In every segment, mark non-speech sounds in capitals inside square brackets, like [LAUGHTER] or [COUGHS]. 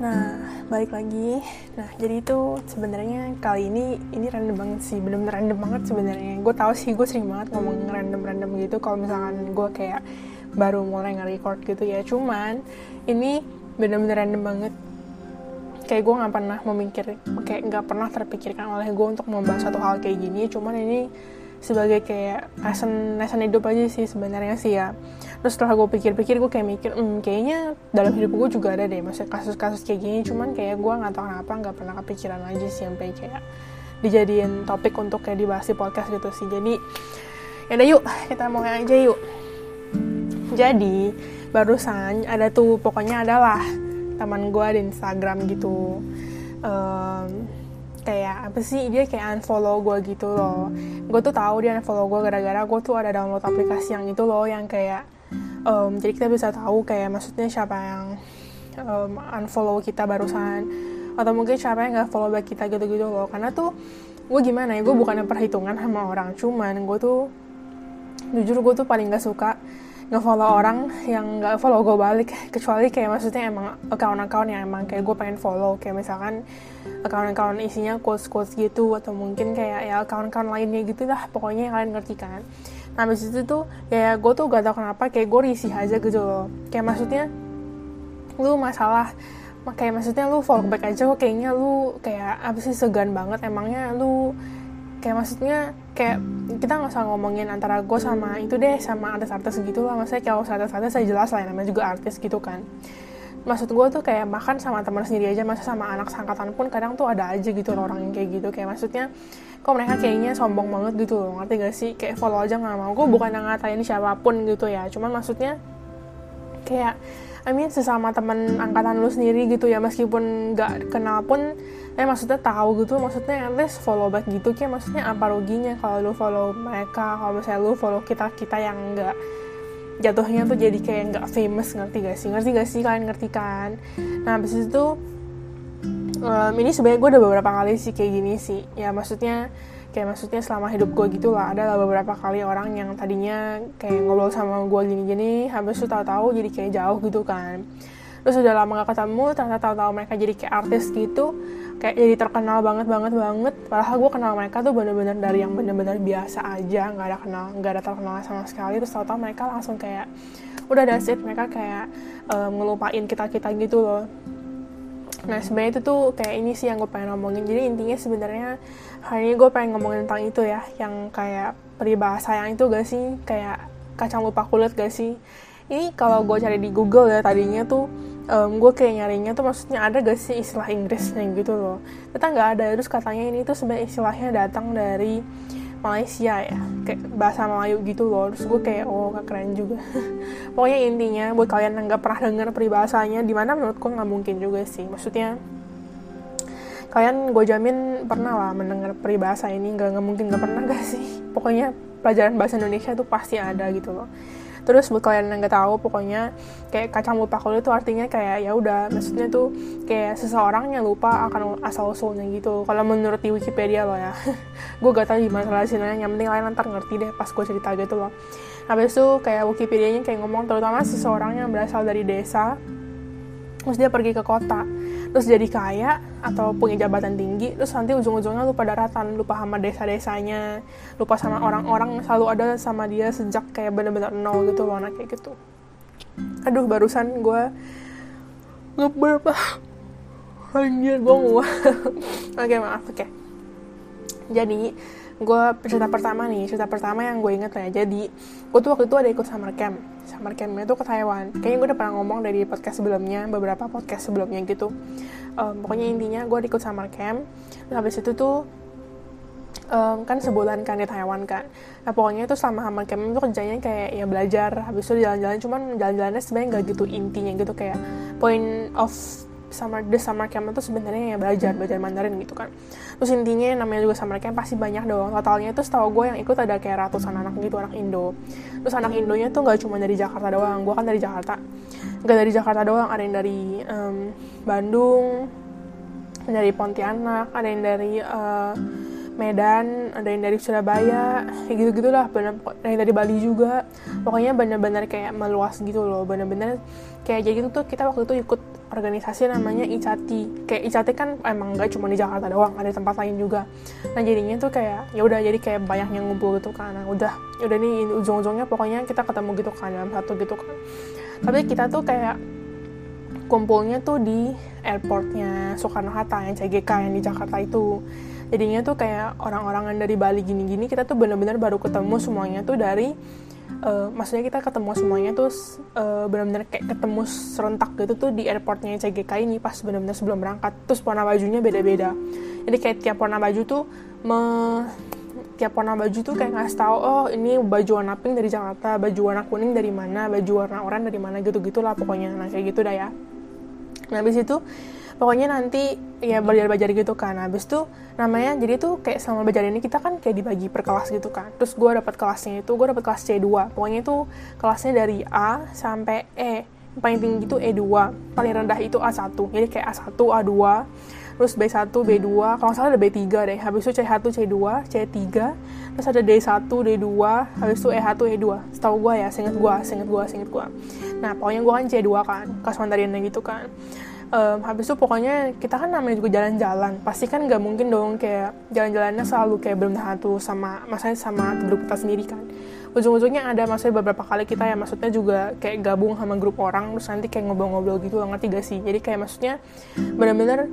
Nah, balik lagi. Nah, jadi itu sebenarnya kali ini ini random banget sih, bener-bener random banget sebenarnya. Gue tau sih gue sering banget ngomong random-random gitu kalau misalkan gue kayak baru mulai nge-record gitu ya. Cuman ini bener-bener random banget. Kayak gue nggak pernah memikir, kayak nggak pernah terpikirkan oleh gue untuk membahas satu hal kayak gini. Cuman ini sebagai kayak lesson lesson hidup aja sih sebenarnya sih ya terus setelah gue pikir-pikir gue kayak mikir hmm, kayaknya dalam hidup gue juga ada deh maksudnya kasus-kasus kayak gini. Cuman kayak gue nggak tahu kenapa nggak pernah kepikiran aja sih sampai kayak dijadiin topik untuk kayak dibahas di podcast gitu sih. Jadi ya udah yuk kita mulai aja yuk. Jadi barusan ada tuh pokoknya adalah teman gue di Instagram gitu. Um, kayak apa sih dia kayak unfollow gue gitu loh. Gue tuh tahu dia unfollow gue gara-gara gue tuh ada download aplikasi yang itu loh yang kayak um, jadi kita bisa tahu kayak maksudnya siapa yang um, unfollow kita barusan atau mungkin siapa yang nggak follow back kita gitu-gitu loh. Karena tuh gue gimana ya gue bukannya perhitungan sama orang cuman gue tuh jujur gue tuh paling gak suka nge-follow orang yang nggak follow gue balik. [LAUGHS] Kecuali kayak maksudnya emang account-account yang emang kayak gue pengen follow. Kayak misalkan account-account isinya quotes-quotes gitu atau mungkin kayak ya account-account lainnya gitu lah pokoknya kalian ngerti kan habis itu tuh ya gue tuh gak tau kenapa kayak gue risih aja gitu loh. Kayak maksudnya lu masalah kayak maksudnya lu follow back aja kok kayaknya lu kayak apa sih segan banget emangnya lu kayak maksudnya kayak kita nggak usah ngomongin antara gue sama itu deh sama artis-artis gitu lah. Maksudnya kalau artis-artis saya jelas lah namanya juga artis gitu kan. Maksud gue tuh kayak makan sama teman sendiri aja masa sama anak sangkatan pun kadang tuh ada aja gitu orang yang kayak gitu. Kayak maksudnya kok mereka kayaknya sombong banget gitu loh ngerti gak sih? Kayak follow aja nggak mau. Gue bukan ngatain siapa pun gitu ya. Cuman maksudnya kayak I mean sesama teman angkatan lu sendiri gitu ya meskipun nggak kenal pun eh maksudnya tahu gitu maksudnya at least follow back gitu kayak maksudnya apa ruginya kalau lu follow mereka kalau misalnya lu follow kita kita yang nggak jatuhnya tuh jadi kayak nggak famous ngerti gak sih? Ngerti gak sih? Kalian ngerti kan? Nah habis itu um, ini sebenarnya gue udah beberapa kali sih kayak gini sih. Ya maksudnya kayak maksudnya selama hidup gue gitu lah. Ada beberapa kali orang yang tadinya kayak ngobrol sama gue gini-gini habis itu tahu-tahu jadi kayak jauh gitu kan. Terus udah lama gak ketemu ternyata tahu-tahu mereka jadi kayak artis gitu kayak jadi terkenal banget banget banget. Padahal gue kenal mereka tuh bener-bener dari yang bener-bener biasa aja nggak ada kenal nggak ada terkenal sama sekali. Terus tahu-tahu mereka langsung kayak udah that's it. Mereka kayak um, ngelupain kita kita gitu loh Nah sebenarnya itu tuh kayak ini sih yang gue pengen ngomongin. Jadi intinya sebenarnya hari ini gue pengen ngomongin tentang itu ya, yang kayak peribahasa yang itu gak sih, kayak kacang lupa kulit gak sih. Ini kalau gue cari di Google ya tadinya tuh um, gue kayak nyarinya tuh maksudnya ada gak sih istilah Inggrisnya gitu loh. Ternyata nggak ada. Terus katanya ini tuh sebenarnya istilahnya datang dari Malaysia ya. Kayak bahasa Melayu gitu loh. Terus gue kayak oh keren juga. [LAUGHS] Pokoknya intinya buat kalian yang nggak pernah denger peribahasanya di mana menurut gue nggak mungkin juga sih. Maksudnya kalian gue jamin pernah lah mendengar peribahasa ini. Nggak nggak mungkin nggak pernah gak sih? Pokoknya pelajaran bahasa Indonesia tuh pasti ada gitu loh terus buat kalian yang nggak tahu pokoknya kayak kacang lupa kulit itu artinya kayak ya udah maksudnya tuh kayak seseorang yang lupa akan asal usulnya gitu. Kalau menurut di Wikipedia loh ya. [LAUGHS] Gue gak tahu gimana jelasinnya yang penting kalian ntar ngerti deh pas gue cerita gitu loh. Habis itu kayak Wikipedia-nya kayak ngomong terutama seseorang yang berasal dari desa terus dia pergi ke kota terus jadi kaya atau punya jabatan tinggi terus nanti ujung-ujungnya lupa daratan lupa sama desa-desanya lupa sama orang-orang yang selalu ada sama dia sejak kayak bener-bener nol gitu loh kayak gitu. Aduh barusan gue ngeberapa anjir gue [LAUGHS] oke maaf oke. Jadi gue cerita pertama nih cerita pertama yang gue inget ya. Jadi gue tuh waktu itu ada ikut summer camp. Summer campnya tuh ke Taiwan. Kayaknya gue udah pernah ngomong dari podcast sebelumnya beberapa podcast sebelumnya gitu. Um, pokoknya intinya gue ikut summer camp. Terus habis itu tuh um, kan sebulan kan di Taiwan kan. Nah pokoknya itu selama summer camp itu kerjanya kayak ya belajar. Habis itu jalan-jalan cuman jalan-jalannya sebenarnya nggak gitu intinya gitu. Kayak point of summer the summer camp itu sebenarnya ya belajar belajar Mandarin gitu kan. Terus intinya namanya juga summer camp pasti banyak dong totalnya itu setahu gue yang ikut ada kayak ratusan anak gitu anak Indo. Terus anak Indonya tuh nggak cuma dari Jakarta doang gue kan dari Jakarta. Nggak dari Jakarta doang ada yang dari um, Bandung dari Pontianak ada yang dari uh, Medan, ada yang dari Surabaya, kayak gitu-gitu lah, bener, ada yang dari Bali juga, pokoknya bener-bener kayak meluas gitu loh, bener-bener kayak jadi gitu tuh kita waktu itu ikut organisasi namanya ICATI. Kayak ICATI kan emang gak cuma di Jakarta doang ada tempat lain juga. Nah jadinya tuh kayak ya udah jadi kayak banyak yang ngumpul gitu kan. Nah, udah udah nih ujung-ujungnya pokoknya kita ketemu gitu kan dalam satu gitu kan. Tapi kita tuh kayak kumpulnya tuh di airportnya Soekarno Hatta yang CGK yang di Jakarta itu. Jadinya tuh kayak orang-orang yang dari Bali gini-gini kita tuh bener-bener baru ketemu semuanya tuh dari uh, maksudnya kita ketemu semuanya tuh uh, benar-benar kayak ketemu serentak gitu tuh di airportnya CGK ini pas benar-benar sebelum berangkat. Terus warna bajunya beda-beda. Jadi kayak tiap warna baju tuh me tiap warna baju tuh kayak ngasih tahu oh ini baju warna pink dari Jakarta baju warna kuning dari mana baju warna oranye dari mana gitu gitulah pokoknya. Nah kayak gitu dah ya. Nah habis itu pokoknya nanti ya belajar-belajar gitu kan. Habis tuh namanya jadi tuh kayak sama belajar ini kita kan kayak dibagi per kelas gitu kan. Terus gue dapat kelasnya itu gue dapat kelas C2 pokoknya itu kelasnya dari A sampai E. Paling tinggi itu E2 paling rendah itu A1 jadi kayak A1 A2 terus B1 B2 kalau salah ada B3 deh. Habis itu C1 C2 C3 terus ada D1 D2 habis itu E1 E2 setahu gue ya singkat gue singkat gue singkat gue nah pokoknya gue kan C2 kan kelas Mandarinnya gitu kan um, habis itu pokoknya kita kan namanya juga jalan-jalan. Pasti kan nggak mungkin dong kayak jalan-jalannya selalu kayak belum satu sama masanya sama grup kita sendiri kan. Ujung-ujungnya ada maksudnya beberapa kali kita ya maksudnya juga kayak gabung sama grup orang terus nanti kayak ngobrol-ngobrol gitu ngerti gak sih? Jadi kayak maksudnya bener-bener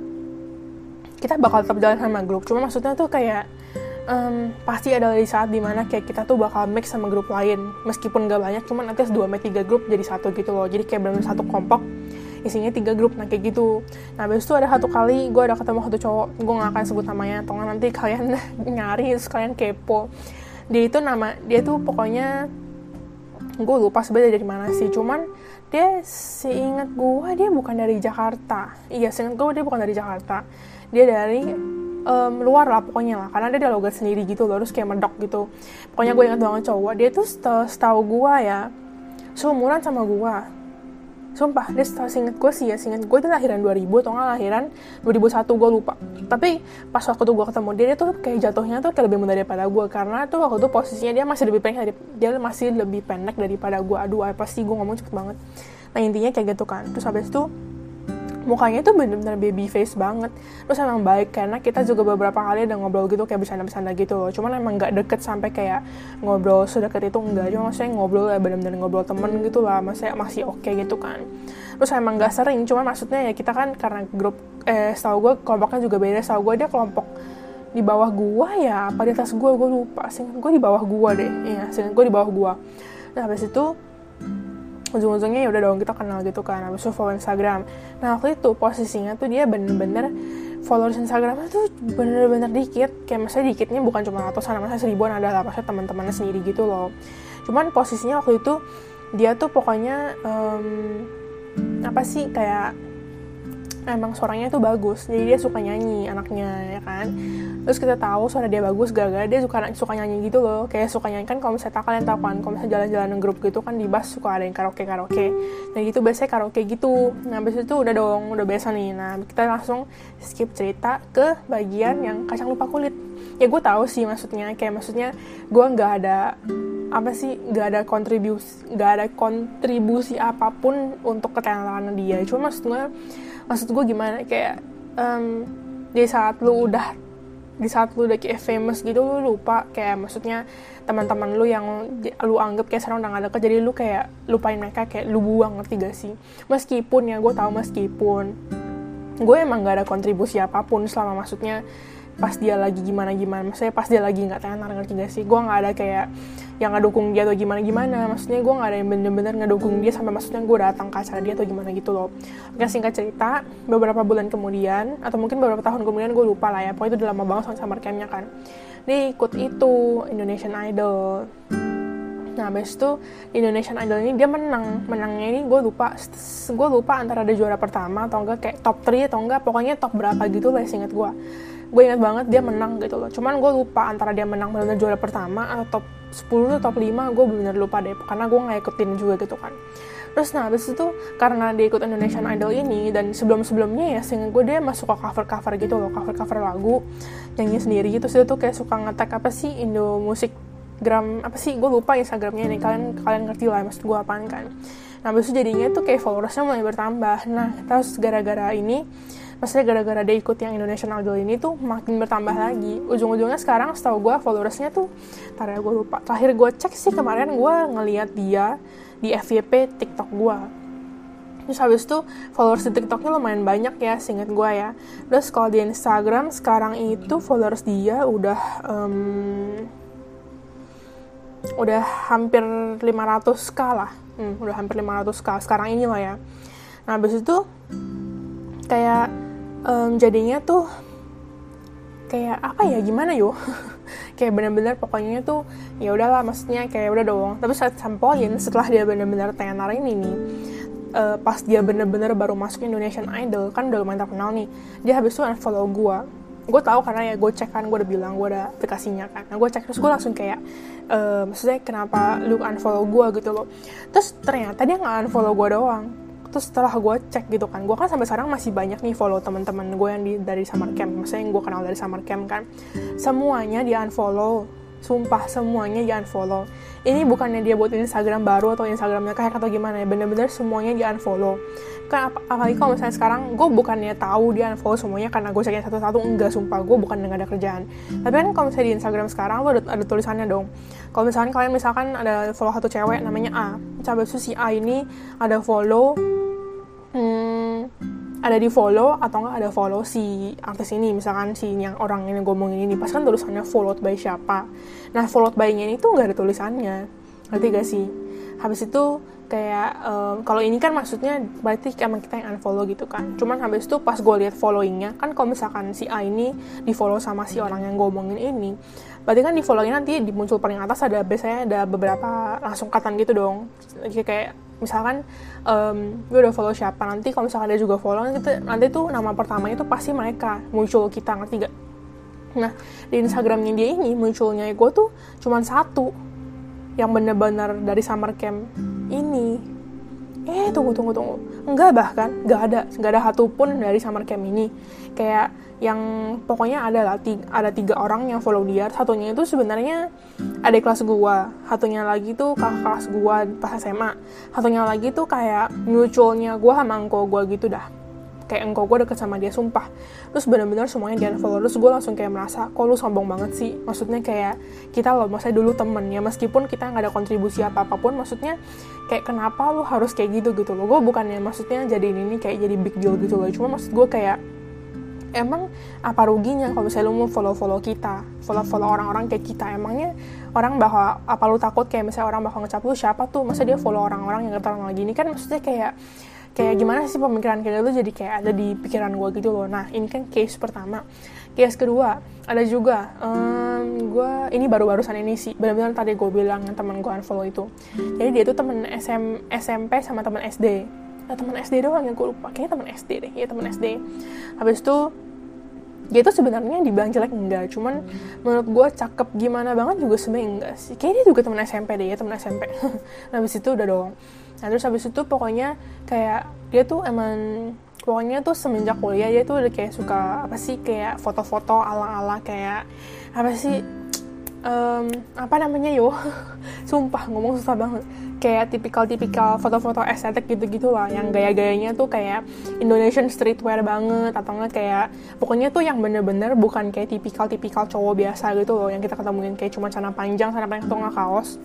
kita bakal tetap jalan sama grup. Cuma maksudnya tuh kayak um, pasti ada di saat di mana kayak kita tuh bakal mix sama grup lain. Meskipun gak banyak cuman nanti dua sampai tiga grup jadi satu gitu loh. Jadi kayak benar-benar satu kelompok isinya tiga grup nah kayak gitu. Nah habis itu ada satu kali gue ada ketemu satu cowok gue gak akan sebut namanya atau nanti kalian [LAUGHS] nyari terus kalian kepo. Dia itu nama dia tuh pokoknya gue lupa sebenarnya dari mana sih cuman dia seingat gue dia bukan dari Jakarta. Iya seingat gue dia bukan dari Jakarta. Dia dari um, luar lah pokoknya lah karena dia ada logat sendiri gitu loh terus kayak medok gitu. Pokoknya gue ingat banget cowok dia tuh setahu gue ya seumuran sama gue Sumpah, dia setelah singet gue sih ya, singet gue itu lahiran 2000 atau nggak lahiran 2001 gue lupa. Tapi pas waktu tuh gue ketemu dia, dia tuh kayak jatuhnya tuh kayak lebih muda daripada gue. Karena tuh waktu itu posisinya dia masih lebih pendek, dia masih lebih pendek daripada gue. Aduh, apa sih gue ngomong cepet banget. Nah intinya kayak gitu kan. Terus habis itu mukanya itu bener-bener baby face banget. Terus emang baik karena kita juga beberapa kali ada ngobrol gitu kayak bercanda-bercanda gitu loh. Cuman emang nggak deket sampai kayak ngobrol sedekat itu enggak cuma maksudnya ngobrol ya bener-bener ngobrol temen gitu lah maksudnya masih oke okay gitu kan. Terus emang nggak sering cuma maksudnya ya kita kan karena grup eh setahu gue kelompoknya juga beda. Setahu gue dia kelompok di bawah gua ya apa di atas gua? Gue lupa sih. Gue di bawah gua deh. Iya sih gue di bawah gua. Nah habis itu ujung-ujungnya ya udah dong kita kenal gitu kan habis itu follow Instagram. Nah waktu itu posisinya tuh dia bener-bener followers Instagramnya tuh bener-bener dikit. Kayak maksudnya dikitnya bukan cuma ratusan maksudnya seribuan ada lah maksudnya teman-temannya sendiri gitu loh. Cuman posisinya waktu itu dia tuh pokoknya um, apa sih kayak emang suaranya tuh bagus jadi dia suka nyanyi anaknya ya kan? Terus kita tahu suara dia bagus gara-gara dia suka suka nyanyi gitu loh. Kayak suka nyanyi kan kalau misalnya kalian tahu kan kalau misalnya jalan-jalan grup gitu kan di bus suka ada yang karaoke karaoke nah gitu biasanya karaoke gitu. Nah habis itu udah dong udah biasa nih. Nah kita langsung skip cerita ke bagian yang kacang lupa kulit. Ya gue tahu sih maksudnya kayak maksudnya gue nggak ada apa sih nggak ada kontribusi nggak ada kontribusi apa pun untuk ketenaran dia. Cuma maksudnya maksud gue gimana kayak um, di saat lu udah di saat lu udah kayak famous gitu lu lupa kayak maksudnya teman-teman lu yang lu anggap kayak sekarang udah gak deket jadi lu kayak lupain mereka kayak lu buang ngerti gak sih? Meskipun ya gue tahu meskipun gue emang gak ada kontribusi apa pun selama maksudnya pas dia lagi gimana gimana maksudnya pas dia lagi nggak tenar ngerti gak sih? Gue nggak ada kayak yang ngedukung dia atau gimana gimana maksudnya gue nggak ada yang bener-bener ngedukung dia sampai maksudnya gue datang ke acara dia atau gimana gitu loh. Oke singkat cerita beberapa bulan kemudian atau mungkin beberapa tahun kemudian gue lupa lah ya. Pokoknya itu udah lama banget sama summer campnya kan. Dia ikut itu Indonesian Idol. Nah, habis itu Indonesian Idol ini dia menang. Menangnya ini gue lupa, gue lupa antara ada juara pertama atau enggak kayak top 3 atau enggak, pokoknya top berapa gitu lah singkat gue gue ingat banget dia menang gitu loh. Cuman gue lupa antara dia menang benar juara pertama atau top 10 atau top 5 gue benar lupa deh. Karena gue nggak ikutin juga gitu kan. Terus nah habis itu karena dia ikut Indonesian Idol ini dan sebelum sebelumnya ya sehingga gue dia masuk ke cover cover gitu loh cover cover lagu nyanyi sendiri gitu. Dia tuh kayak suka ngetek apa sih Indo musik gram apa sih gue lupa instagramnya nih. Kalian kalian ngerti lah maksud gue apaan kan. Nah habis itu jadinya tuh kayak followersnya mulai bertambah. Nah terus gara-gara ini maksudnya gara-gara dia ikut yang Indonesian Idol ini tuh makin bertambah lagi. Ujung-ujungnya sekarang setahu gue followersnya tuh tar ya gue lupa. Terakhir gue cek sih kemarin gue ngeliat dia di FYP TikTok gue terus habis itu followers di TikToknya lumayan banyak ya singkat gue ya. Terus kalau di Instagram sekarang itu followers dia udah um, udah hampir 500k lah. Hmm, udah hampir 500k sekarang ini lah ya. Nah habis itu kayak um, jadinya tuh kayak apa ya gimana yo? [LAUGHS] Kayak bener-bener pokoknya tuh ya udahlah maksudnya kayak udah dong tapi saat sampoin setelah dia bener-bener tenar ini nih uh, pas dia bener-bener baru masuk Indonesian Idol kan udah lumayan terkenal nih dia habis itu unfollow gue gue tahu karena ya gue cek kan gue udah bilang gue ada aplikasinya kan. Nah gue cek terus gue langsung kayak uh, maksudnya kenapa lu unfollow gue gitu loh. Terus ternyata dia nggak unfollow gue doang terus setelah gue cek gitu kan gue kan sampai sekarang masih banyak nih follow teman-teman gue yang di dari summer camp. Maksudnya yang gue kenal dari summer camp kan. Semuanya di unfollow sumpah semuanya di unfollow ini bukannya dia buat Instagram baru atau Instagramnya kayak atau gimana ya bener-bener semuanya di unfollow. Kan ap apalagi kalau misalnya sekarang gue bukannya tahu dia unfollow semuanya karena gue cekin satu-satu enggak sumpah gue bukan nggak ada kerjaan. Tapi kan kalau misalnya di Instagram sekarang ada, ada tulisannya dong. Kalau misalkan kalian misalkan ada follow satu cewek namanya A coba si A ini ada follow hmm, ada di follow atau enggak ada follow si artis ini. Misalkan si yang orang ini ngomongin ini pas kan tulisannya followed by siapa. Nah followed by-nya ini tuh nggak ada tulisannya. Ngerti gak sih? Habis itu kayak um, kalau ini kan maksudnya berarti emang kita yang unfollow gitu kan. Cuman habis itu pas gue lihat followingnya kan kalau misalkan si A ini di follow sama si orang yang ngomongin ini berarti kan di followingnya nanti di muncul paling atas ada biasanya ada beberapa langsung katan gitu dong. Jadi kayak misalkan um, gue udah follow siapa nanti kalau misalkan dia juga follow nanti, nanti tuh nama pertamanya tuh pasti mereka muncul kita ngerti gak nah di Instagramnya dia ini munculnya gue tuh cuman satu yang bener-bener dari summer camp ini eh tunggu tunggu tunggu. Enggak bahkan enggak ada enggak ada satu pun dari summer camp ini. Kayak yang pokoknya ada lah tiga, ada tiga orang yang follow dia. Satunya itu sebenarnya adik kelas gua. Satunya lagi tuh kakak kelas gua pas SMA satunya lagi tuh kayak mutualnya gua sama engkau gua gitu dah kayak engkau gue deket sama dia sumpah. Terus benar-benar semuanya dia unfollow terus gue langsung kayak merasa kok lu sombong banget sih? Maksudnya kayak kita loh maksudnya dulu temen ya meskipun kita nggak ada kontribusi apa apa pun maksudnya kayak kenapa lu harus kayak gitu gitu loh? Gue bukannya maksudnya jadi ini kayak jadi big deal gitu loh cuma maksud gue kayak emang apa ruginya kalau misalnya lu mau follow-follow kita, follow-follow orang-orang kayak kita, emangnya orang bahwa apa lu takut kayak misalnya orang bakal ngecap lu siapa tuh, masa dia follow orang-orang yang terkenal lagi ini kan maksudnya kayak kayak gimana sih pemikiran kayak gitu jadi kayak ada di pikiran gue gitu loh. Nah ini kan case pertama. Case kedua ada juga um, gue ini baru barusan ini sih benar-benar tadi gue bilang teman gue unfollow itu. Jadi dia tuh temen SM, SMP sama teman SD nah, teman SD doang yang gue lupa. Kayaknya teman SD deh ya teman SD habis itu dia tuh sebenarnya dibilang jelek enggak cuman menurut gue cakep gimana banget juga sebenarnya enggak sih. Kayaknya dia juga teman SMP deh ya teman SMP nah [LAUGHS] habis itu udah dong nah terus habis itu pokoknya kayak dia tuh emang pokoknya tuh semenjak kuliah dia tuh udah kayak suka apa sih kayak foto-foto ala-ala kayak apa sih um, apa namanya yo [LAUGHS] sumpah ngomong susah banget. Kayak tipikal-tipikal foto-foto estetik gitu-gitu lah yang gaya-gayanya tuh kayak Indonesian streetwear banget atau enggak kayak pokoknya tuh yang bener-bener bukan kayak tipikal-tipikal cowok biasa gitu loh yang kita ketemuin kayak cuma celana panjang, celana panjang atau enggak kaos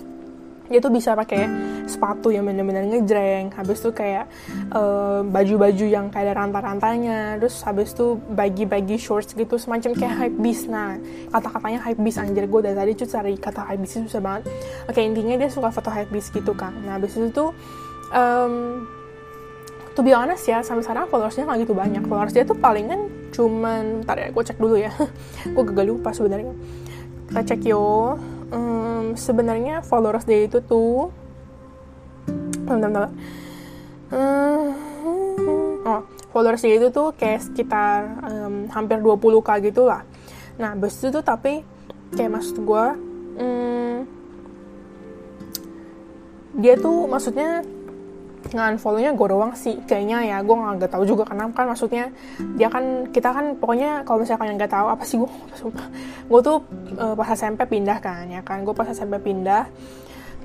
dia tuh bisa pakai sepatu yang bener-bener ngejreng habis tuh kayak uh, baju-baju yang kayak ada rantai-rantainya terus habis tuh bagi-bagi shorts gitu semacam kayak hype beast. Nah kata-katanya hype beast anjir gue dari tadi cuy cari kata hype beast susah banget. Oke intinya dia suka foto hype beast gitu kan nah habis itu tuh um, to be honest ya sampai sekarang followersnya nggak gitu banyak. Followers dia tuh palingan cuman ntar ya gue cek dulu ya. [LAUGHS] Gue gagal lupa sebenarnya. Kita cek yo um, sebenarnya followers dia itu tuh bentar, bentar. Um, oh followers dia itu tuh kayak sekitar um, hampir 20k gitu lah nah bes itu tuh tapi kayak maksud gue um, dia tuh maksudnya nge-unfollow-nya gue doang sih kayaknya ya. Gue nggak tahu juga kenapa kan maksudnya dia kan kita kan pokoknya kalau misalnya kalian nggak tahu apa sih gue [LAUGHS] gue tuh uh, pas SMP pindah kan ya kan. Gue pas SMP pindah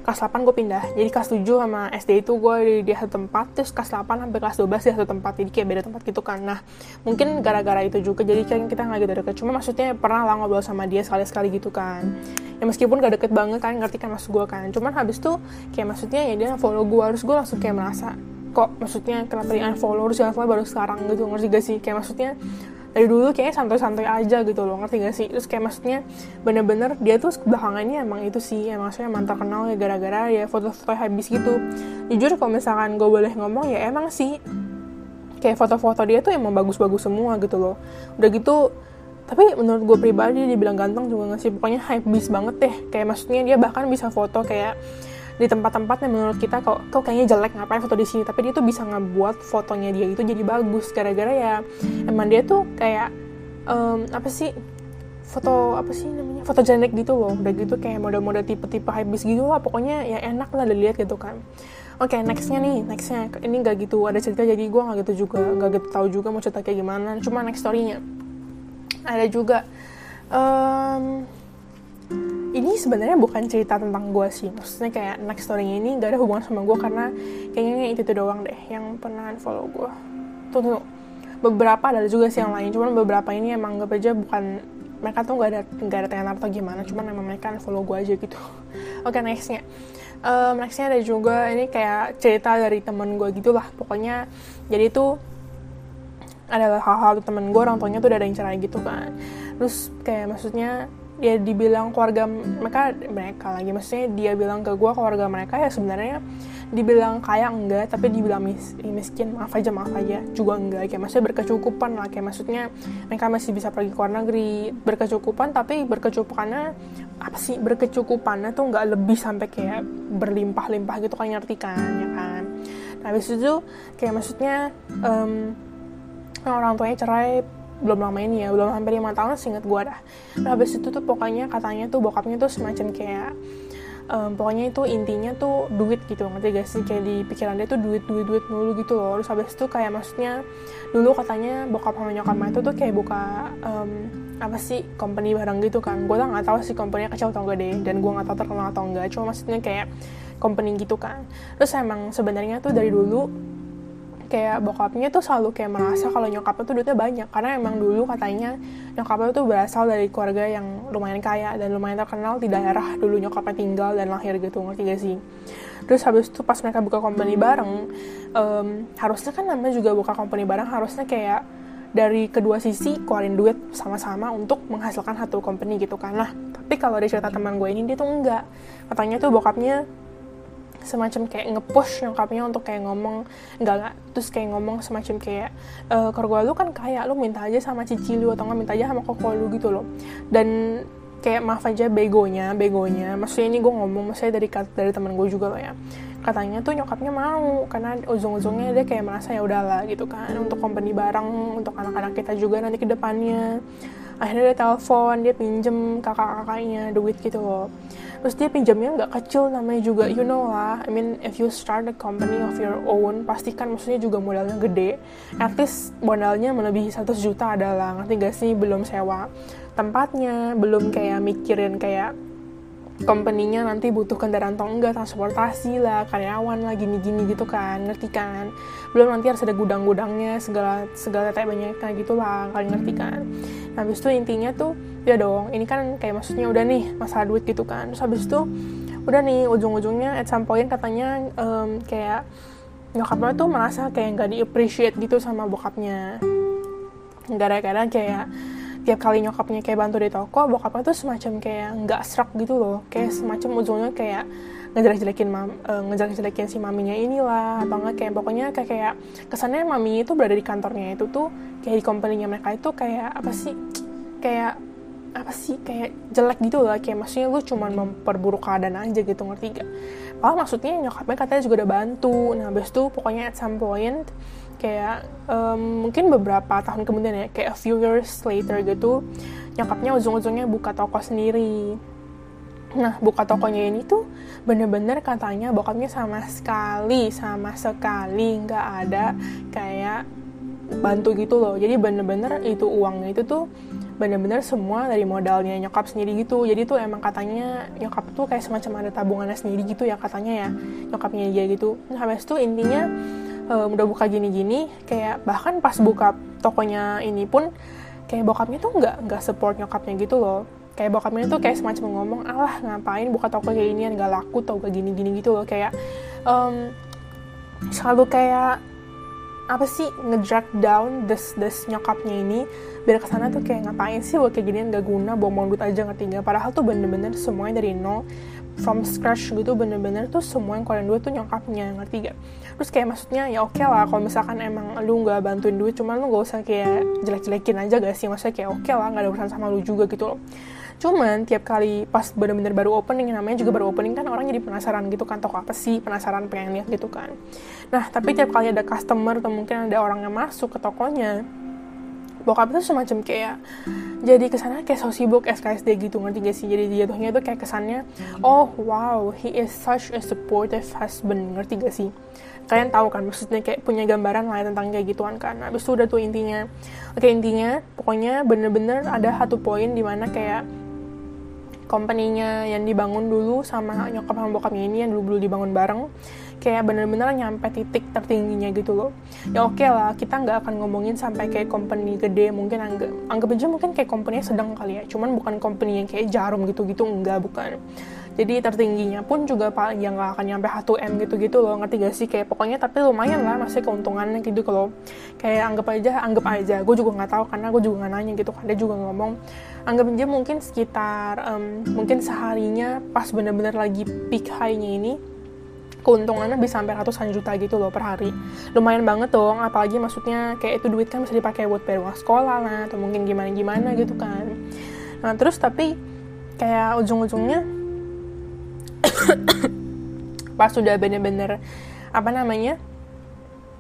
kelas 8 gue pindah. Jadi kelas 7 sama SD itu gue di, di satu tempat terus kelas 8 sampai kelas 12 di satu tempat. Jadi kayak beda tempat gitu kan. Nah mungkin gara-gara itu juga jadi kan kita nggak gitu deket. Cuma maksudnya pernah lah ngobrol sama dia sekali-sekali gitu kan. Ya meskipun gak deket banget kan ngerti kan maksud gue kan. Cuman habis tuh kayak maksudnya ya dia follow gue harus gue langsung kayak merasa kok maksudnya kenapa di unfollow terus baru sekarang? Gitu ngerti gak sih? Kayak maksudnya dari dulu kayaknya santai-santai aja gitu loh ngerti gak sih? Terus kayak maksudnya bener-bener dia tuh belakangannya emang itu sih emang maksudnya emang terkenal ya gara-gara ya foto-foto habis gitu. Jujur kalau misalkan gue boleh ngomong ya emang sih kayak foto-foto dia tuh emang bagus-bagus semua gitu loh. Udah gitu tapi menurut gue pribadi dia bilang ganteng juga gak sih? Pokoknya hype bis banget deh. Kayak maksudnya dia bahkan bisa foto kayak di tempat-tempat yang menurut kita kok kok kayaknya jelek ngapain foto di sini? Tapi dia tuh bisa ngebuat fotonya dia itu jadi bagus. Gara-gara ya emang dia tuh kayak um, apa sih foto apa sih namanya foto jenek gitu loh. Udah gitu kayak mode-mode tipe-tipe habis gitu lah. Pokoknya ya enak lah dilihat gitu kan. Oke okay, nextnya nih nextnya. Ini gak gitu ada cerita jadi gue gak gitu juga gak gitu tahu juga mau cerita kayak gimana. Cuma next storynya. Ada juga um, ini sebenarnya bukan cerita tentang gue sih. Maksudnya kayak next story ini gak ada hubungan sama gue karena kayaknya itu tuh doang deh yang pernah follow gue tuh beberapa ada juga sih yang lain cuman beberapa ini emang gak aja bukan mereka tuh gak ada gak ada tenar atau gimana cuman emang mereka follow gue aja gitu. [LAUGHS] Oke okay, nextnya. Um, nextnya ada juga ini kayak cerita dari temen gue gitulah pokoknya jadi itu adalah hal-hal temen gue orang tuanya tuh udah ada yang cerai gitu kan. Terus kayak maksudnya dia dibilang keluarga mereka mereka lagi maksudnya dia bilang ke gue keluarga mereka ya sebenarnya dibilang kaya enggak tapi dibilang mis miskin maaf aja maaf aja juga enggak kayak maksudnya berkecukupan lah kayak maksudnya mereka masih bisa pergi ke luar negeri berkecukupan tapi berkecukupannya apa sih berkecukupannya tuh nggak lebih sampai kayak berlimpah-limpah gitu kan ngerti kan ya kan? Nah habis itu kayak maksudnya um, orang tuanya cerai belum lama ini ya belum hampir lima tahun singkat gue dah. Nah, habis itu tuh pokoknya katanya tuh bokapnya tuh semacam kayak um, pokoknya itu intinya tuh duit gitu ngerti gak sih? Kayak di pikiran dia tuh duit duit duit dulu gitu loh. Terus habis itu kayak maksudnya dulu katanya bokap sama nyokapnya itu tuh kayak buka um, apa sih company bareng gitu kan. Gue lah nggak tahu sih company kecil atau enggak deh dan gue nggak tahu terkenal atau enggak cuma maksudnya kayak company gitu kan. Terus emang sebenarnya tuh dari dulu kayak bokapnya tuh selalu kayak merasa kalau nyokapnya tuh duitnya banyak. Karena emang dulu katanya nyokapnya tuh berasal dari keluarga yang lumayan kaya dan lumayan terkenal di daerah dulu nyokapnya tinggal dan lahir gitu ngerti gak sih? Terus habis itu pas mereka buka company bareng um, harusnya kan namanya juga buka company bareng harusnya kayak dari kedua sisi keluarin duit sama-sama untuk menghasilkan satu company gitu kan. Nah tapi kalau dari cerita teman gue ini dia tuh enggak. Katanya tuh bokapnya semacam kayak ngepush nyokapnya untuk kayak ngomong enggak enggak terus kayak ngomong semacam kayak e, keluarga lu kan kayak lu minta aja sama cici lu atau nggak minta aja sama koko lu gitu loh. Dan kayak maaf aja begonya begonya. Maksudnya ini gue ngomong maksudnya dari dari temen gue juga loh ya. Katanya tuh nyokapnya mau karena ujung-ujungnya dia kayak merasa ya udahlah gitu kan untuk company bareng untuk anak-anak kita juga nanti ke depannya. Akhirnya dia telepon dia pinjem kakak-kakaknya duit gitu loh terus dia pinjamnya nggak kecil namanya juga you know lah. I mean if you start a company of your own pasti kan maksudnya juga modalnya gede. At least modalnya melebihi 100 juta adalah ngerti gak sih? Belum sewa tempatnya belum kayak mikirin kayak company-nya nanti butuh kendaraan atau enggak, transportasi lah, karyawan lah, gini-gini gitu kan, ngerti kan? Belum nanti harus ada gudang-gudangnya, segala segala kayak banyak kayak gitulah, kalian ngerti kan? Nah, habis itu intinya tuh, ya dong, ini kan kayak maksudnya udah nih masalah duit gitu kan, terus habis itu udah nih ujung-ujungnya at some point katanya um, kayak nyokapnya tuh merasa kayak nggak di appreciate gitu sama bokapnya gara-gara kayak tiap kali nyokapnya kayak bantu di toko bokapnya tuh semacam kayak nggak serak gitu loh. Kayak semacam ujungnya kayak ngejelek-jelekin mam uh, ngejelek-jelekin si maminya inilah atau enggak kayak pokoknya kayak kayak kesannya mami itu berada di kantornya itu tuh kayak di company-nya mereka itu kayak apa sih kayak apa sih kayak jelek gitu lah kayak maksudnya lu cuma memperburuk keadaan aja gitu ngerti gak? Oh maksudnya nyokapnya katanya juga udah bantu. Nah abis itu pokoknya at some point kayak um, mungkin beberapa tahun kemudian ya kayak a few years later gitu nyokapnya ujung-ujungnya buka toko sendiri. Nah buka tokonya ini tuh bener-bener katanya bokapnya sama sekali sama sekali nggak ada kayak bantu gitu loh. Jadi bener-bener itu uangnya itu tuh bener-bener semua dari modalnya nyokap sendiri gitu. Jadi tuh emang katanya nyokap tuh kayak semacam ada tabungannya sendiri gitu ya katanya ya nyokapnya dia gitu. Nah habis itu intinya um, udah buka gini-gini kayak bahkan pas buka tokonya ini pun kayak bokapnya tuh nggak nggak support nyokapnya gitu loh. Kayak bokapnya tuh kayak semacam ngomong alah ngapain buka toko kayak gini nggak laku tau gak gini-gini gitu loh. Kayak um, selalu kayak apa sih ngedrag down des des nyokapnya ini? Biar ke sana tuh kayak ngapain sih buat kayak ginian gak guna buang-buang duit aja ngerti gak padahal tuh bener-bener semuanya dari nol from scratch gitu bener-bener tuh semua yang kalian duit tuh nyokapnya ngerti gak terus kayak maksudnya ya oke okay lah kalau misalkan emang lu nggak bantuin duit cuman lu gak usah kayak jelek-jelekin aja gak sih? Maksudnya kayak oke okay lah nggak ada urusan sama lu juga gitu loh. Cuman tiap kali pas bener-bener baru opening namanya juga baru opening kan orang jadi penasaran gitu kan toko apa sih penasaran pengen lihat gitu kan. Nah tapi tiap kali ada customer atau mungkin ada orang yang masuk ke tokonya bokap itu semacam kayak jadi ke sana kayak so sibuk SKSD gitu ngerti gak sih? Jadi jatuhnya tuh kayak kesannya oh wow he is such a supportive husband. Ngerti gak sih? Kalian tahu kan maksudnya kayak punya gambaran lah tentang kayak gituan kan. Habis itu udah tuh intinya oke intinya pokoknya bener-bener ada satu poin di mana kayak company-nya yang dibangun dulu sama nyokap sama bokapnya ini yang dulu-dulu dibangun bareng kayak bener-bener nyampe titik tertingginya gitu loh. Ya oke okay lah kita nggak akan ngomongin sampai kayak company gede mungkin anggap anggap aja mungkin kayak company sedang kali ya. Cuman bukan company yang kayak jarum gitu-gitu enggak bukan. Jadi tertingginya pun juga paling yang nggak akan nyampe 1 m gitu-gitu loh ngerti gak sih? Kayak pokoknya tapi lumayan lah masih keuntungannya gitu kalau kayak anggap aja anggap aja. Gue juga nggak tahu karena gue juga nggak nanya gitu kan. Dia juga ngomong anggap aja mungkin sekitar um, mungkin seharinya pas bener-bener lagi peak high-nya ini keuntungannya bisa sampai ratusan juta gitu loh per hari. Lumayan banget dong apalagi maksudnya kayak itu duit kan bisa dipakai buat bayar uang sekolah lah atau mungkin gimana gimana gitu kan. Nah terus tapi kayak ujung-ujungnya [COUGHS] pas sudah bener-bener apa namanya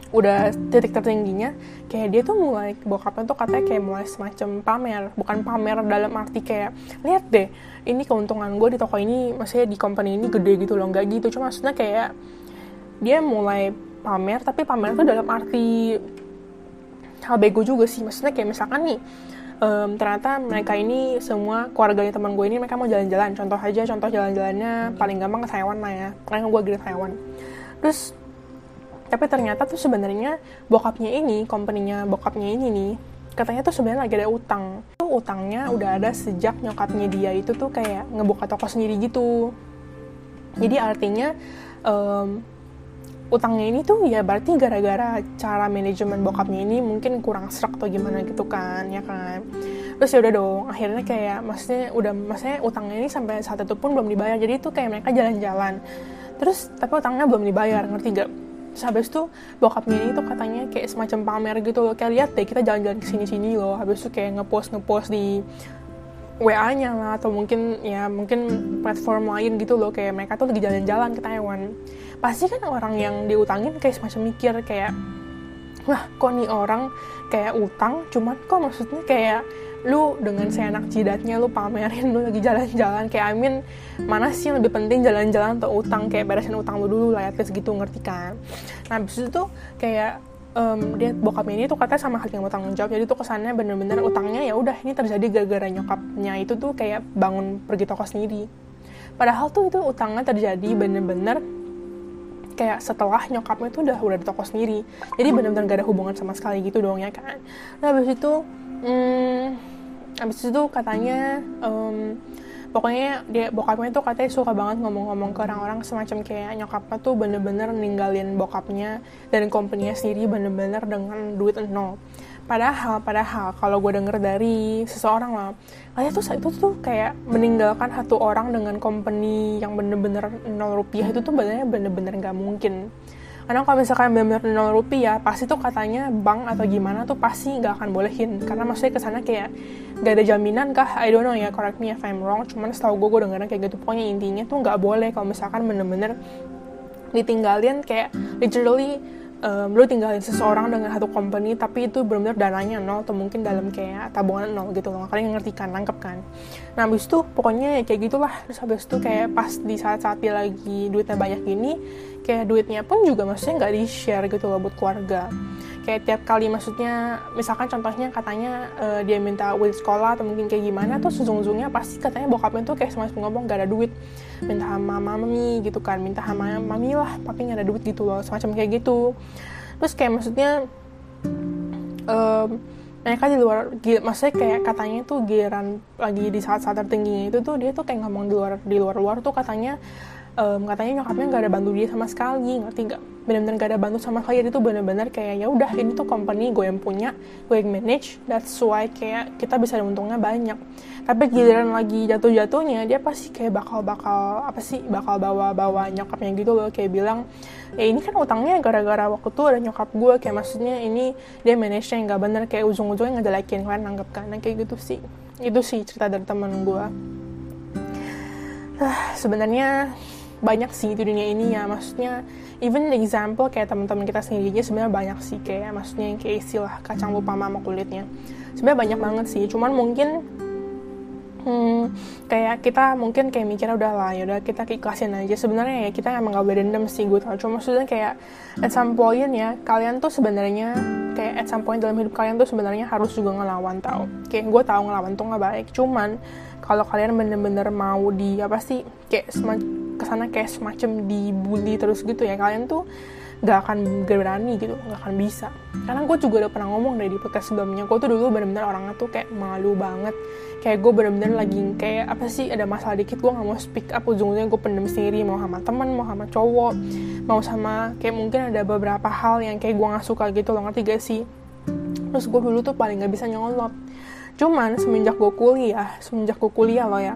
udah titik tertingginya kayak dia tuh mulai bokapnya tuh katanya kayak mulai semacam pamer bukan pamer dalam arti kayak lihat deh ini keuntungan gue di toko ini maksudnya di company ini gede gitu loh nggak gitu. Cuma maksudnya kayak dia mulai pamer tapi pamer tuh dalam arti hal bego juga sih. Maksudnya kayak misalkan nih um, ternyata mereka ini semua keluarganya teman gue ini mereka mau jalan-jalan. Contoh aja contoh jalan-jalannya paling gampang ke Taiwan lah ya. Karena gue gede Taiwan. Terus tapi ternyata tuh sebenarnya bokapnya ini company-nya bokapnya ini nih katanya tuh sebenarnya lagi ada utang. Tuh utangnya udah ada sejak nyokapnya dia itu tuh kayak ngebuka toko sendiri gitu. Jadi artinya um, utangnya ini tuh ya berarti gara-gara cara manajemen bokapnya ini mungkin kurang serak atau gimana gitu kan ya kan? Terus ya udah dong akhirnya kayak maksudnya udah maksudnya utangnya ini sampai saat itu pun belum dibayar. Jadi itu kayak mereka jalan-jalan. Terus tapi utangnya belum dibayar ngerti gak terus habis itu bokapnya ini tuh katanya kayak semacam pamer gitu loh. Kayak lihat deh kita jalan-jalan ke sini-sini loh. Habis itu kayak ngepost ngepost di WA-nya lah atau mungkin ya mungkin platform lain gitu loh. Kayak mereka tuh lagi jalan-jalan ke Taiwan. Pasti kan orang yang diutangin kayak semacam mikir kayak wah kok nih orang kayak utang cuman kok maksudnya kayak lu dengan seenak jidatnya lu pamerin lu lagi jalan-jalan. Kayak I mean mana sih yang lebih penting jalan-jalan atau utang? Kayak beresin utang lu dulu lah ya segitu ngerti kan? Nah abis itu kayak um, dia bokapnya ini tuh katanya sama hal yang mau tanggung jawab. Jadi tuh kesannya bener-bener utangnya ya udah ini terjadi gara-gara nyokapnya itu tuh kayak bangun pergi toko sendiri. Padahal tuh itu utangnya terjadi bener-bener kayak setelah nyokapnya tuh udah udah di toko sendiri. Jadi benar-benar gak ada hubungan sama sekali gitu dong ya kan? Nah habis itu hmm, habis itu katanya um, pokoknya dia bokapnya tuh katanya suka banget ngomong-ngomong ke orang-orang semacam kayak nyokapnya tuh bener-bener ninggalin bokapnya dan company sendiri bener-bener dengan duit nol. Padahal padahal kalau gue denger dari seseorang lah kayak tuh itu tuh kayak meninggalkan satu orang dengan company yang bener-bener nol rupiah itu tuh bener-bener nggak mungkin karena kalau misalkan bener-bener nol rupiah pasti tuh katanya bank atau gimana tuh pasti nggak akan bolehin. Karena maksudnya ke sana kayak gak ada jaminan kah? I don't know ya correct me if I'm wrong. Cuman setahu gue gue dengarnya kayak gitu. Pokoknya intinya tuh nggak boleh kalau misalkan bener-bener ditinggalin kayak literally um, lu tinggalin seseorang dengan satu company tapi itu benar-benar dananya nol atau mungkin dalam kayak tabungan nol gitu loh. Kalian ngerti kan nangkep kan. Nah habis itu pokoknya ya kayak gitulah. Terus habis itu kayak pas di saat-saat dia lagi duitnya banyak gini kayak duitnya pun juga maksudnya nggak di share gitu loh buat keluarga. Kayak tiap kali maksudnya misalkan contohnya katanya uh, dia minta duit sekolah atau mungkin kayak gimana tuh ujung-ujungnya pasti katanya bokapnya tuh kayak semacam ngomong gak ada duit minta sama mami gitu kan minta sama mami lah tapi gak ada duit gitu loh semacam kayak gitu. Terus kayak maksudnya um, mereka di luar maksudnya kayak katanya tuh giliran lagi di saat-saat tertingginya itu tuh dia tuh kayak ngomong di luar di luar-luar tuh katanya um, katanya nyokapnya nggak ada bantu dia sama sekali ngerti nggak? Benar-benar gak ada bantu sama sekali. Itu benar-benar kayak ya udah ini tuh company gue yang punya gue yang manage that's why kayak kita bisa untungnya banyak. Tapi giliran lagi jatuh-jatuhnya dia pasti kayak bakal bakal apa sih bakal bawa bawa nyokapnya gitu loh. Kayak bilang ya ini kan utangnya gara-gara waktu tuh ada nyokap gue. Kayak maksudnya ini dia manage nya nggak bener kayak ujung-ujungnya ngejelekin kalian anggap kan. Nah, kayak gitu sih. Itu sih cerita dari temen gue. Uh, sebenarnya banyak sih di dunia ini ya. Maksudnya even example kayak teman-teman kita sendiri aja sebenarnya banyak sih kayak maksudnya yang kayak istilah kacang lupa mama kulitnya. Sebenarnya banyak banget sih cuman mungkin hmm, kayak kita mungkin kayak mikirnya udah lah ya udah kita ikhlasin aja. Sebenarnya ya kita emang gak boleh dendam sih gue tau cuma maksudnya kayak at some point ya kalian tuh sebenarnya kayak at some point dalam hidup kalian tuh sebenarnya harus juga ngelawan tau. Kayak gue tau ngelawan tuh gak baik cuman kalau kalian bener-bener mau di apa sih kayak semacam ke sana kayak semacam dibully terus gitu ya. Kalian tuh gak akan berani gitu gak akan bisa. Karena gue juga udah pernah ngomong dari di podcast sebelumnya gue tuh dulu bener-bener orangnya tuh kayak malu banget. Kayak gue bener-bener lagi kayak apa sih ada masalah dikit gue gak mau speak up. Ujung-ujungnya gue pendem sendiri mau sama temen mau sama cowok mau sama kayak mungkin ada beberapa hal yang kayak gue gak suka gitu loh ngerti gak sih? Terus gue dulu tuh paling gak bisa nyolot. Cuman semenjak gue kuliah semenjak gue kuliah loh ya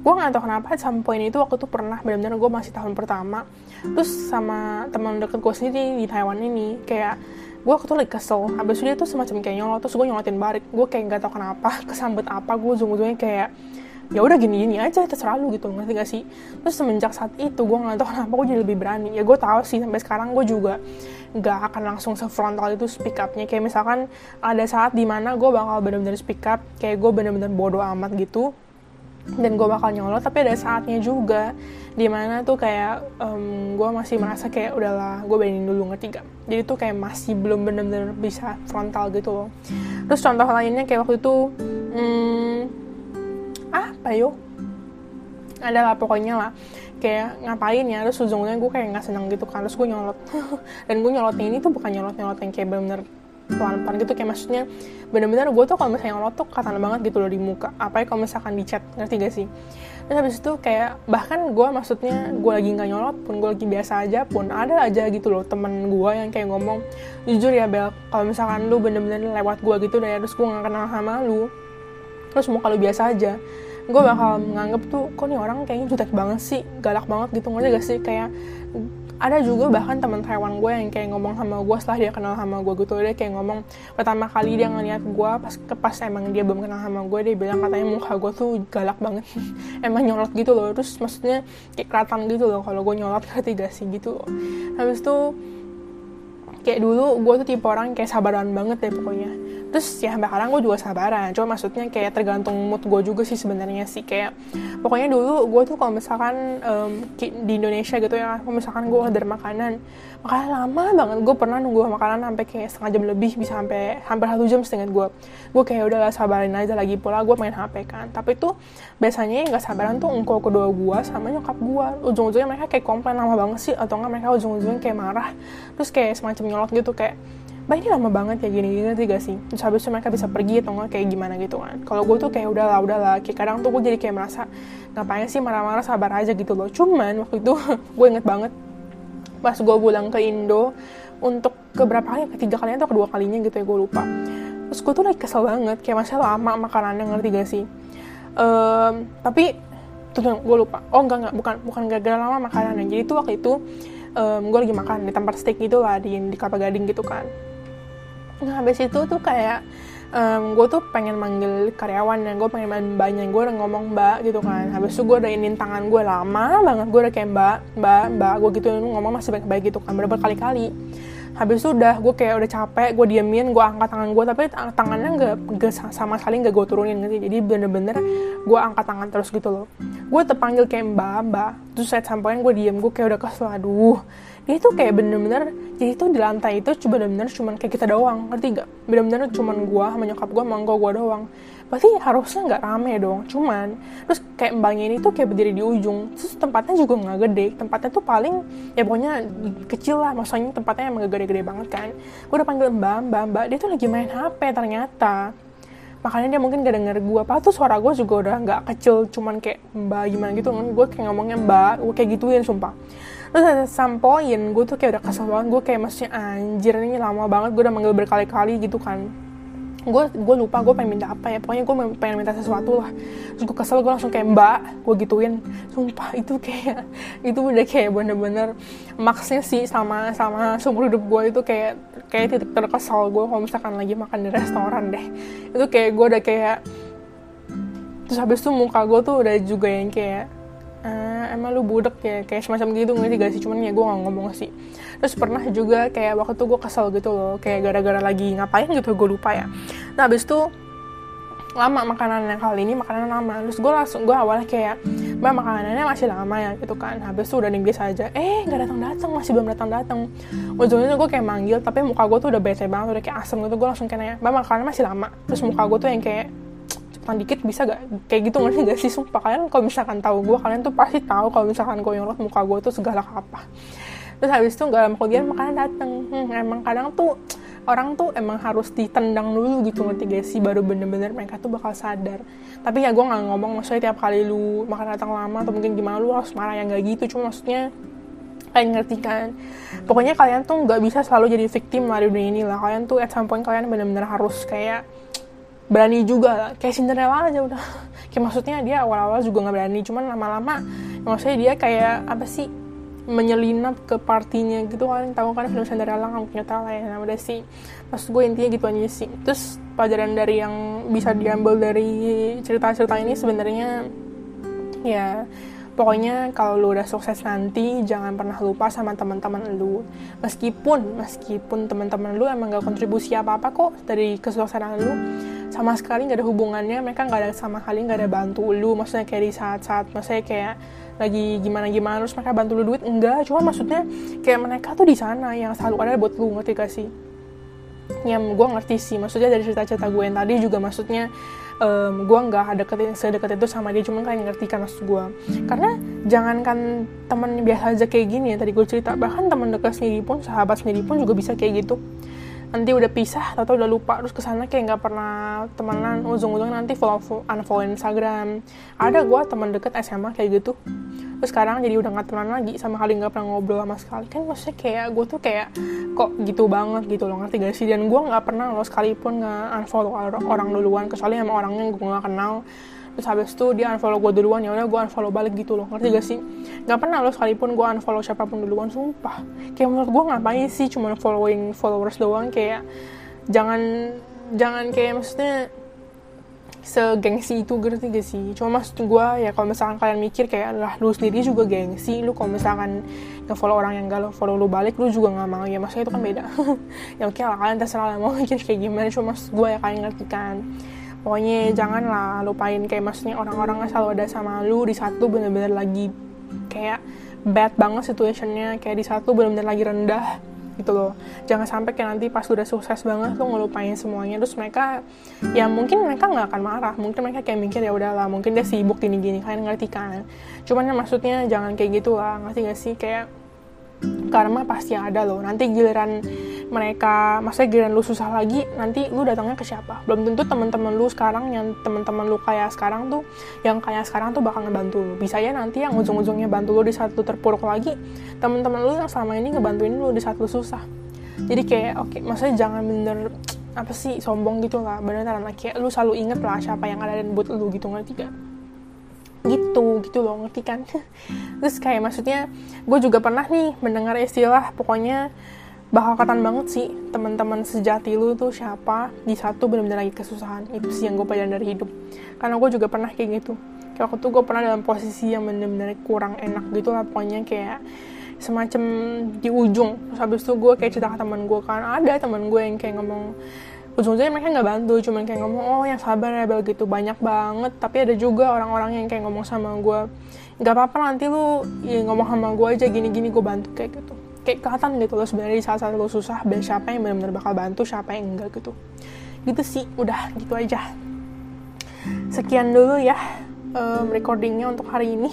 gue nggak tahu kenapa sampai poin itu waktu itu pernah benar-benar gue masih tahun pertama. Terus sama teman deket gue sendiri di Taiwan ini kayak gue waktu itu lagi kesel. Habis itu tuh semacam kayak nyolot terus gue nyolotin balik. Gue kayak nggak tahu kenapa [LAUGHS] kesambet apa gue ujung-ujungnya kayak ya udah gini gini aja terserah lu gitu ngerti gak sih? Terus semenjak saat itu gue nggak tahu [LAUGHS] kenapa gue jadi lebih berani. Ya gue tahu sih sampai sekarang gue juga nggak akan langsung sefrontal itu speak upnya. Kayak misalkan ada saat di mana gue bakal bener-bener speak up kayak gue bener-bener bodoh amat gitu dan gue bakal nyolot tapi ada saatnya juga. Di mana tuh kayak um, gue masih merasa kayak udahlah gue bandingin dulu ngerti gak jadi tuh kayak masih belum bener-bener bisa frontal gitu loh. Terus contoh lainnya kayak waktu itu hmm, apa yo? Adalah pokoknya lah kayak ngapain ya terus ujungnya gue kayak nggak seneng gitu kan terus gue nyolot. [LAUGHS] Dan gue nyolotnya ini tuh bukan nyolot nyolot yang kayak bener-bener pelan-pelan gitu kayak maksudnya bener-bener gue tuh kalau misalnya ngelot tuh kata banget gitu loh di muka. Apa ya kalau misalkan di chat ngerti gak sih? Terus habis itu kayak bahkan gue maksudnya gue lagi nggak nyolot pun gue lagi biasa aja pun ada aja gitu loh temen gue yang kayak ngomong jujur ya Bel kalau misalkan lu bener-bener lewat gue gitu deh terus gue nggak kenal sama lu terus mau kalau biasa aja gue bakal menganggap tuh kok nih orang kayaknya jutek banget sih galak banget gitu. Ngerti gak sih? Kayak ada juga bahkan teman Taiwan gue yang kayak ngomong sama gue setelah dia kenal sama gue gitu. Dia kayak ngomong pertama kali dia ngeliat gue pas pas emang dia belum kenal sama gue dia bilang katanya muka gue tuh galak banget. [LAUGHS] Emang nyolot gitu loh. Terus maksudnya kayak kelihatan gitu loh kalau gue nyolot ngerti gak sih gitu. Loh habis itu kayak dulu gue tuh tipe orang kayak sabaran banget deh pokoknya terus ya sampai sekarang gue juga sabaran. Cuma maksudnya kayak tergantung mood gue juga sih sebenarnya sih. Kayak pokoknya dulu gue tuh kalau misalkan um, di Indonesia gitu ya kalau misalkan gue order makanan makanan lama banget gue pernah nunggu makanan sampai kayak setengah jam lebih bisa sampai hampir satu jam setengah gue gue kayak udah lah sabarin aja lagi pula. Gue main HP kan. Tapi tuh biasanya nggak sabaran tuh engkau kedua gue sama nyokap gue ujung-ujungnya mereka kayak komplain lama banget sih atau enggak mereka ujung-ujungnya kayak marah. Terus kayak semacam nyolot gitu kayak Mbak ini lama banget ya gini-gini nanti gak sih? Terus habis itu mereka bisa pergi atau enggak kayak gimana gitu kan. Kalau gue tuh kayak udah lah, udah lah. Kayak kadang tuh gue jadi kayak merasa ngapain sih marah-marah sabar aja gitu loh. Cuman waktu itu [LAUGHS] gue inget banget pas gue pulang ke Indo untuk keberapa kali, ketiga kalinya atau kedua kalinya gitu ya gue lupa. Terus gue tuh lagi kesel banget, kayak masih lama makanannya ngerti gak sih? Um, tapi tuh gue lupa. Oh enggak enggak, bukan bukan gara-gara lama makanannya. Jadi tuh waktu itu um, gue lagi makan di tempat steak gitu lah di di Kelapa Gading gitu kan nah habis itu tuh kayak um, gue tuh pengen manggil karyawan dan gue pengen main banyak gue udah ngomong mbak gitu kan. Habis itu gue udah inin tangan gue lama banget gue udah kayak mbak mbak mbak gue gitu ngomong masih baik-baik gitu kan berapa kali habis itu udah gue kayak udah capek gue diemin gue angkat tangan gue tapi tangannya nggak sama sekali nggak gue turunin gitu jadi bener-bener gue angkat tangan terus gitu loh. Gue terpanggil kayak mbak mbak. Terus saya sampaikan gue diem gue kayak udah kesel aduh dia tuh kayak bener-bener jadi tuh di lantai itu cuma bener-bener cuman kayak kita doang ngerti gak bener-bener cuman gua sama nyokap gua manggo gua doang. Berarti harusnya nggak rame dong cuman terus kayak mbaknya ini tuh kayak berdiri di ujung terus tempatnya juga nggak gede tempatnya tuh paling ya pokoknya kecil lah maksudnya tempatnya emang gede-gede banget kan. Gue udah panggil mbak mbak mbak dia tuh lagi main hp ternyata. Makanya dia mungkin gak denger gue apa tuh suara gue juga udah nggak kecil cuman kayak mbak gimana gitu kan gue kayak ngomongnya mbak gue kayak gituin sumpah terus ada sampoin gue tuh kayak udah kesel banget. Gue kayak maksudnya anjir ini lama banget gue udah manggil berkali-kali gitu kan. Gue gue lupa gue pengen minta apa ya. Pokoknya gue pengen minta sesuatu lah. Terus gue kesel gue langsung kayak mbak gue gituin. Sumpah [LAUGHS] itu kayak itu udah kayak bener-bener maksnya sih sama sama seumur hidup gue itu kayak kayak titik terkesal gue kalau misalkan lagi makan di restoran deh. Itu kayak gue udah kayak terus habis itu muka gue tuh udah juga yang kayak uh, emang lu budek ya kayak semacam gitu ngerti gak sih? Cuman ya gue gak ngomong sih. Terus pernah juga kayak waktu itu gue kesel gitu loh kayak gara-gara lagi ngapain gitu gue lupa ya. Nah abis itu lama makanan yang kali ini makanan lama. Terus gue langsung gue awalnya kayak mbak makanannya masih lama ya gitu kan. Habis itu udah Inggris aja. Eh nggak datang datang masih belum datang datang ujungnya gue kayak manggil tapi muka gue tuh udah bete banget udah kayak asem gitu. Gue langsung kayak nanya mbak makanannya masih lama? Terus muka gue tuh yang kayak cepetan dikit bisa gak kayak gitu ngerti gak sih? Sumpah kalian kalau misalkan tahu gue kalian tuh pasti tahu kalau misalkan gue yang muka gue tuh segala apa. Terus habis itu gak lama kemudian makanan dateng. Hmm, emang kadang tuh orang tuh emang harus ditendang dulu gitu ngerti gak sih? Baru bener-bener mereka tuh bakal sadar. Tapi ya gue nggak ngomong maksudnya tiap kali lu makan datang lama atau mungkin gimana lu harus marah yang gak gitu. Cuma maksudnya kalian ngerti kan? Pokoknya kalian tuh nggak bisa selalu jadi victim lah di dunia ini lah kalian tuh at some point kalian bener-bener harus kayak berani juga. Lah kayak Cinderella aja udah. Kayak maksudnya dia awal-awal juga nggak berani cuman lama-lama maksudnya dia kayak apa sih menyelinap ke partinya gitu kalian tahu kan film Cinderella nggak punya tahu ya nah udah sih. Maksud gue intinya gitu aja sih. Terus pelajaran dari yang bisa diambil dari cerita-cerita ini sebenarnya ya pokoknya kalau lu udah sukses nanti jangan pernah lupa sama teman-teman lu. Meskipun meskipun teman-teman lu emang gak kontribusi apa apa kok dari kesuksesan lu sama sekali nggak ada hubungannya mereka nggak ada sama sekali nggak ada bantu lu maksudnya kayak di saat-saat maksudnya kayak lagi gimana gimana terus mereka bantu lu duit enggak. Cuma maksudnya kayak mereka tuh di sana yang selalu ada buat lu ngerti gak sih? Yang gue ngerti sih maksudnya dari cerita-cerita gue yang tadi juga maksudnya um, gue nggak ada deket sedekat itu sama dia cuma kalian ngerti kan maksud gue karena jangankan teman biasa aja kayak gini ya tadi gue cerita bahkan teman dekat sendiri pun sahabat sendiri pun juga bisa kayak gitu nanti udah pisah atau udah lupa terus ke sana kayak nggak pernah temenan. Ujung-ujungnya nanti follow, follow unfollow Instagram. Ada gue teman deket SMA kayak gitu. Terus sekarang jadi udah nggak temenan lagi sama kali nggak pernah ngobrol sama sekali. Kan maksudnya kayak gue tuh kayak kok gitu banget gitu loh ngerti gak sih? Dan gue nggak pernah loh sekalipun nggak unfollow orang duluan kecuali sama orangnya gue nggak kenal terus habis itu dia unfollow gue duluan ya udah gue unfollow balik gitu loh. Ngerti gak sih? Nggak pernah loh sekalipun gue unfollow siapa pun duluan sumpah. Kayak menurut gue ngapain sih cuma following followers doang? Kayak jangan jangan kayak maksudnya segengsi itu ngerti gak sih? Cuma maksud gue ya kalau misalkan kalian mikir kayak lah lu sendiri juga gengsi lu kalau misalkan nge-follow orang yang gak lo follow lu balik lu juga nggak mau. Ya maksudnya itu kan beda. [LAUGHS] Ya oke lah kalian terserah lah mau mikir kayak gimana. Cuma maksud gue ya kalian ngerti kan pokoknya janganlah lupain kayak maksudnya orang-orang selalu ada sama lu di satu bener-bener lagi kayak bad banget situationnya kayak di satu bener-bener lagi rendah gitu loh. Jangan sampai kayak nanti pas udah sukses banget lo ngelupain semuanya terus mereka ya mungkin mereka nggak akan marah mungkin mereka kayak mikir ya udahlah mungkin dia sibuk gini gini kalian ngerti kan? Cuman ya maksudnya jangan kayak gitu lah ngerti gak sih? Kayak karma pasti ada loh. Nanti giliran mereka masa giliran lu susah lagi nanti lu datangnya ke siapa? Belum tentu teman-teman lu sekarang yang teman-teman lu kayak sekarang tuh yang kayak sekarang tuh bakal ngebantu lu. Bisa ya nanti yang ujung-ujungnya bantu lu di saat lu terpuruk lagi teman-teman lu yang selama ini ngebantuin lu di saat lu susah. Jadi kayak oke okay, maksudnya jangan bener apa sih sombong gitu lah. Beneran kayak lu selalu inget lah siapa yang ada dan buat lu gitu. Ngerti gak gitu gitu loh ngerti kan? [LAUGHS] Terus kayak maksudnya gue juga pernah nih mendengar istilah pokoknya bakal katan banget sih teman-teman sejati lu tuh siapa di satu benar-benar lagi kesusahan. Itu sih yang gue pelajarin dari hidup. Karena gue juga pernah kayak gitu. Kayak waktu gue pernah dalam posisi yang benar-benar kurang enak gitu lah pokoknya kayak semacam di ujung. Terus habis itu gue kayak cerita ke teman gue kan. Ada teman gue yang kayak ngomong ujung-ujungnya mereka nggak bantu cuman kayak ngomong oh yang sabar ya bel gitu. Banyak banget. Tapi ada juga orang-orang yang kayak ngomong sama gue nggak apa-apa nanti lu ya, ngomong sama gue aja gini-gini gue bantu kayak gitu. Kayak kelihatan gitu loh sebenarnya di saat-saat lo susah dan siapa yang benar-benar bakal bantu siapa yang enggak gitu. Gitu sih udah gitu aja. Sekian dulu ya um, recordingnya untuk hari ini.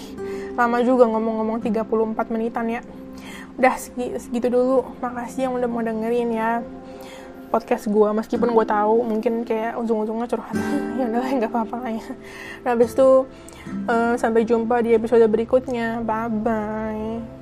Lama juga ngomong-ngomong 34 menitan ya. Udah segitu dulu. Makasih yang udah mau dengerin ya podcast gue meskipun gue tahu mungkin kayak ujung-ujungnya curhat [LAUGHS] ya udah nggak apa-apa lah ya. Nah habis itu uh, sampai jumpa di episode berikutnya. Bye bye